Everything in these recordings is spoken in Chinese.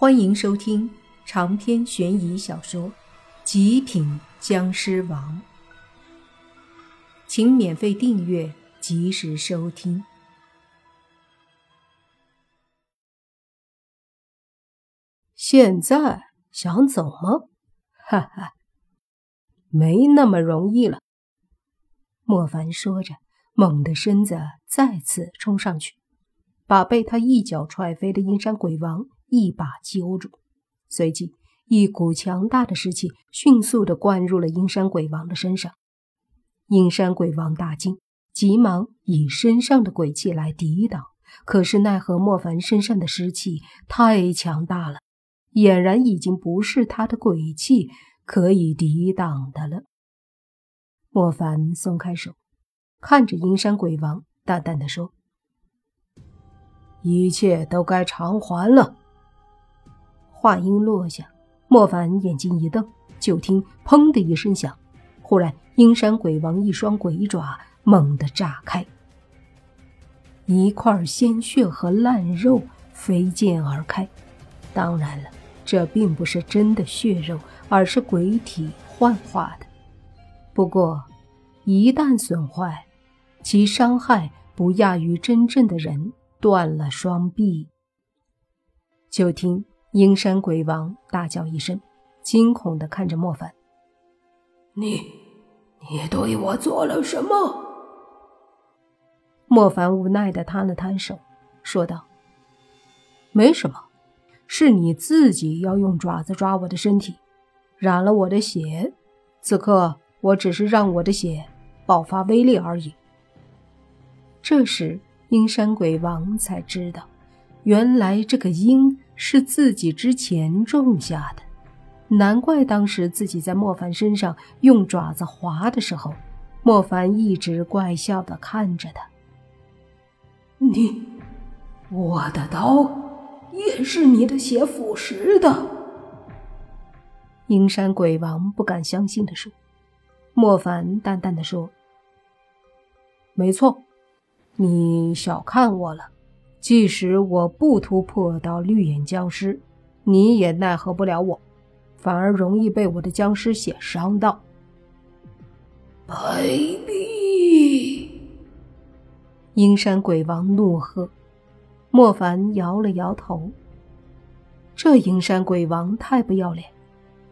欢迎收听长篇悬疑小说《极品僵尸王》，请免费订阅，及时收听。现在想走吗？哈哈，没那么容易了。莫凡说着，猛地身子再次冲上去，把被他一脚踹飞的阴山鬼王。一把揪住，随即一股强大的湿气迅速地灌入了阴山鬼王的身上。阴山鬼王大惊，急忙以身上的鬼气来抵挡，可是奈何莫凡身上的湿气太强大了，俨然已经不是他的鬼气可以抵挡的了。莫凡松开手，看着阴山鬼王，淡淡的说：“一切都该偿还了。”话音落下，莫凡眼睛一瞪，就听“砰”的一声响，忽然阴山鬼王一双鬼爪猛地炸开，一块鲜血和烂肉飞溅而开。当然了，这并不是真的血肉，而是鬼体幻化的。不过，一旦损坏，其伤害不亚于真正的人断了双臂。就听。阴山鬼王大叫一声，惊恐地看着莫凡：“你，你对我做了什么？”莫凡无奈地摊了摊手，说道：“没什么，是你自己要用爪子抓我的身体，染了我的血。此刻我只是让我的血爆发威力而已。”这时，阴山鬼王才知道，原来这个阴。是自己之前种下的，难怪当时自己在莫凡身上用爪子划的时候，莫凡一直怪笑的看着他。你，我的刀也是你的血腐蚀的。阴山鬼王不敢相信的说。莫凡淡淡的说：“没错，你小看我了。”即使我不突破到绿眼僵尸，你也奈何不了我，反而容易被我的僵尸血伤到。卑鄙！阴山鬼王怒喝。莫凡摇了摇头。这阴山鬼王太不要脸，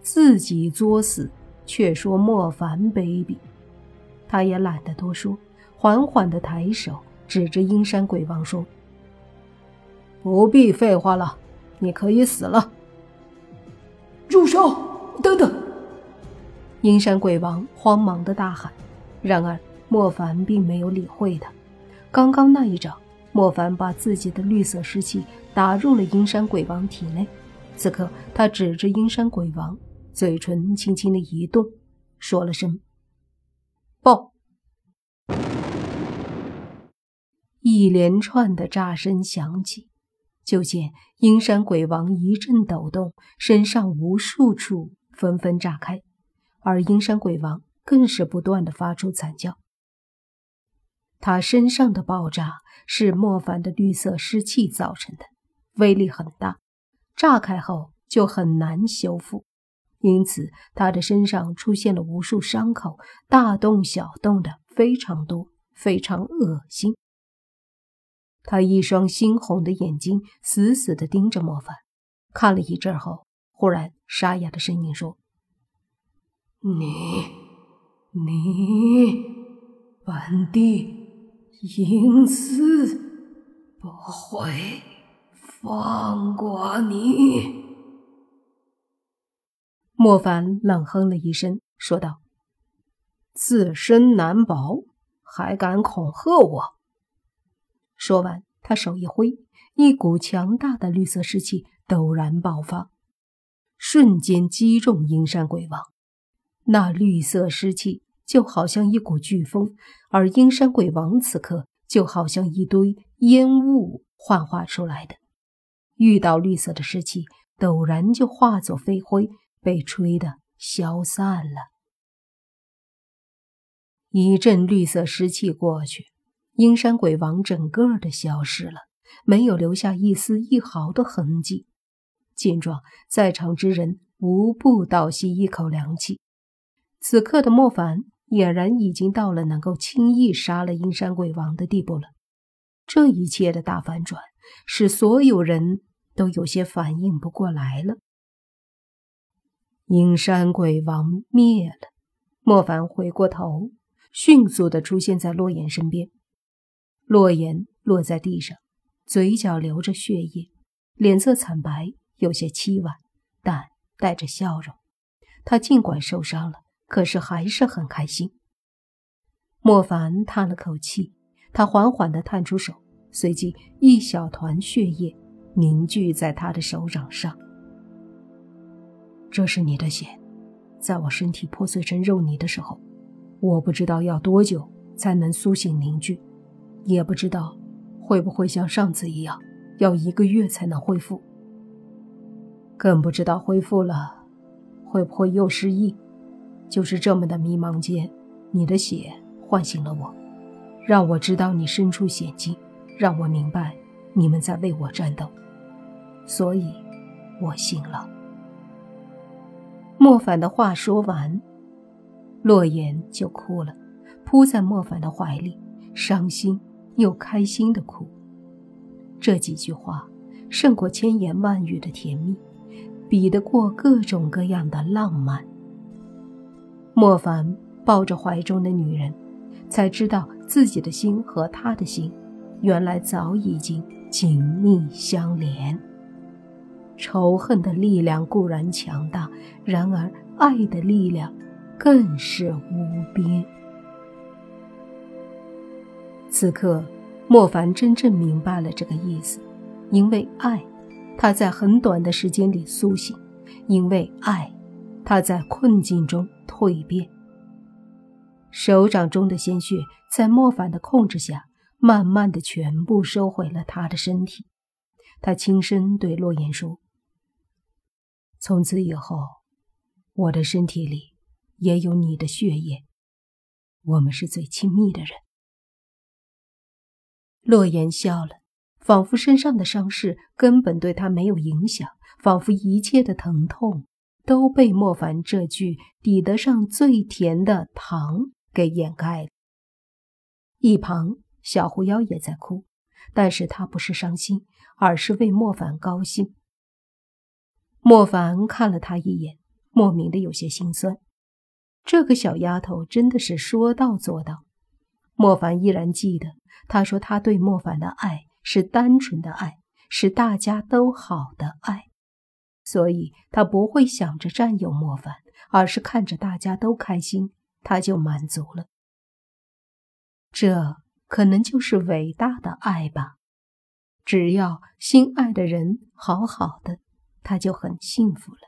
自己作死，却说莫凡卑鄙。他也懒得多说，缓缓的抬手指着阴山鬼王说。不必废话了，你可以死了。住手！等等！阴山鬼王慌忙的大喊。然而莫凡并没有理会他。刚刚那一掌，莫凡把自己的绿色湿气打入了阴山鬼王体内。此刻，他指着阴山鬼王，嘴唇轻轻的一动，说了声“爆”，一连串的炸声响起。就见阴山鬼王一阵抖动，身上无数处纷纷炸开，而阴山鬼王更是不断的发出惨叫。他身上的爆炸是莫凡的绿色湿气造成的，威力很大，炸开后就很难修复，因此他的身上出现了无数伤口，大洞小洞的非常多，非常恶心。他一双猩红的眼睛死死地盯着莫凡，看了一阵后，忽然沙哑的声音说：“你，你，本帝阴司不会放过你。”莫凡冷哼了一声，说道：“自身难保，还敢恐吓我？”说完，他手一挥，一股强大的绿色湿气陡然爆发，瞬间击中阴山鬼王。那绿色湿气就好像一股飓风，而阴山鬼王此刻就好像一堆烟雾幻化出来的，遇到绿色的湿气，陡然就化作飞灰，被吹得消散了。一阵绿色湿气过去。阴山鬼王整个的消失了，没有留下一丝一毫的痕迹。见状，在场之人无不倒吸一口凉气。此刻的莫凡俨然已经到了能够轻易杀了阴山鬼王的地步了。这一切的大反转，使所有人都有些反应不过来了。阴山鬼王灭了，莫凡回过头，迅速的出现在洛言身边。洛言落在地上，嘴角流着血液，脸色惨白，有些凄婉，但带着笑容。他尽管受伤了，可是还是很开心。莫凡叹了口气，他缓缓地探出手，随即一小团血液凝聚在他的手掌上。这是你的血，在我身体破碎成肉泥的时候，我不知道要多久才能苏醒凝聚。也不知道会不会像上次一样，要一个月才能恢复。更不知道恢复了会不会又失忆。就是这么的迷茫间，你的血唤醒了我，让我知道你身处险境，让我明白你们在为我战斗，所以，我醒了。莫凡的话说完，洛言就哭了，扑在莫凡的怀里，伤心。又开心的哭，这几句话胜过千言万语的甜蜜，比得过各种各样的浪漫。莫凡抱着怀中的女人，才知道自己的心和他的心，原来早已经紧密相连。仇恨的力量固然强大，然而爱的力量更是无边。此刻，莫凡真正明白了这个意思。因为爱，他在很短的时间里苏醒；因为爱，他在困境中蜕变。手掌中的鲜血在莫凡的控制下，慢慢的全部收回了他的身体。他轻声对洛言说：“从此以后，我的身体里也有你的血液，我们是最亲密的人。”洛言笑了，仿佛身上的伤势根本对他没有影响，仿佛一切的疼痛都被莫凡这句抵得上最甜的糖给掩盖了。一旁小狐妖也在哭，但是他不是伤心，而是为莫凡高兴。莫凡看了他一眼，莫名的有些心酸。这个小丫头真的是说到做到。莫凡依然记得。他说：“他对莫凡的爱是单纯的爱，是大家都好的爱，所以他不会想着占有莫凡，而是看着大家都开心，他就满足了。这可能就是伟大的爱吧。只要心爱的人好好的，他就很幸福了。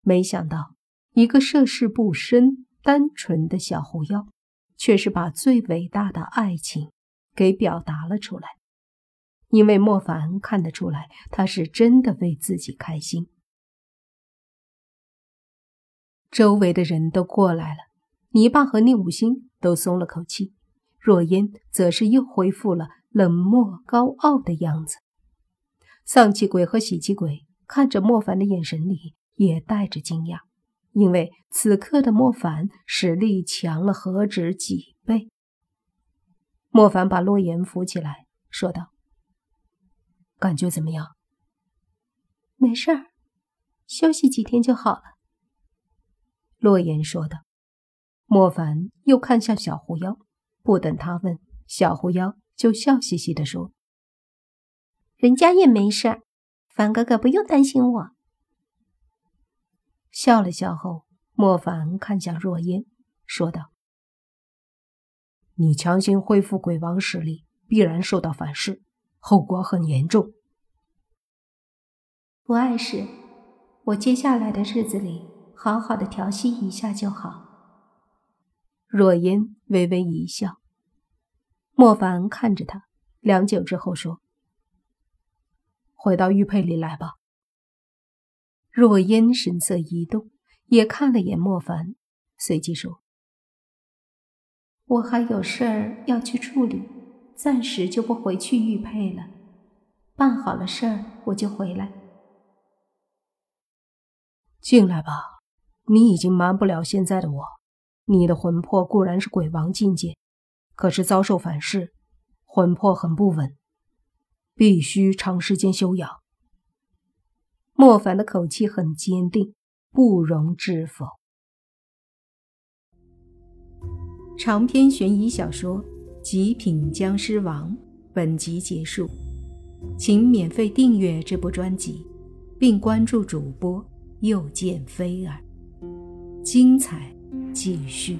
没想到，一个涉世不深、单纯的小狐妖。”却是把最伟大的爱情给表达了出来，因为莫凡看得出来，他是真的为自己开心。周围的人都过来了，泥巴和宁武星都松了口气，若烟则是又恢复了冷漠高傲的样子。丧气鬼和喜气鬼看着莫凡的眼神里也带着惊讶。因为此刻的莫凡实力强了何止几倍。莫凡把洛言扶起来，说道：“感觉怎么样？”“没事儿，休息几天就好了。”洛言说道。莫凡又看向小狐妖，不等他问，小狐妖就笑嘻嘻的说：“人家也没事儿，凡哥哥不用担心我。”笑了笑后，莫凡看向若烟，说道：“你强行恢复鬼王实力，必然受到反噬，后果很严重。不碍事，我接下来的日子里好好的调息一下就好。”若烟微微一笑，莫凡看着他，良久之后说：“回到玉佩里来吧。”若烟神色一动，也看了眼莫凡，随即说：“我还有事儿要去处理，暂时就不回去玉佩了。办好了事儿，我就回来。”进来吧，你已经瞒不了现在的我。你的魂魄固然是鬼王境界，可是遭受反噬，魂魄很不稳，必须长时间休养。莫凡的口气很坚定，不容置否。长篇悬疑小说《极品僵尸王》本集结束，请免费订阅这部专辑，并关注主播。又见飞儿，精彩继续。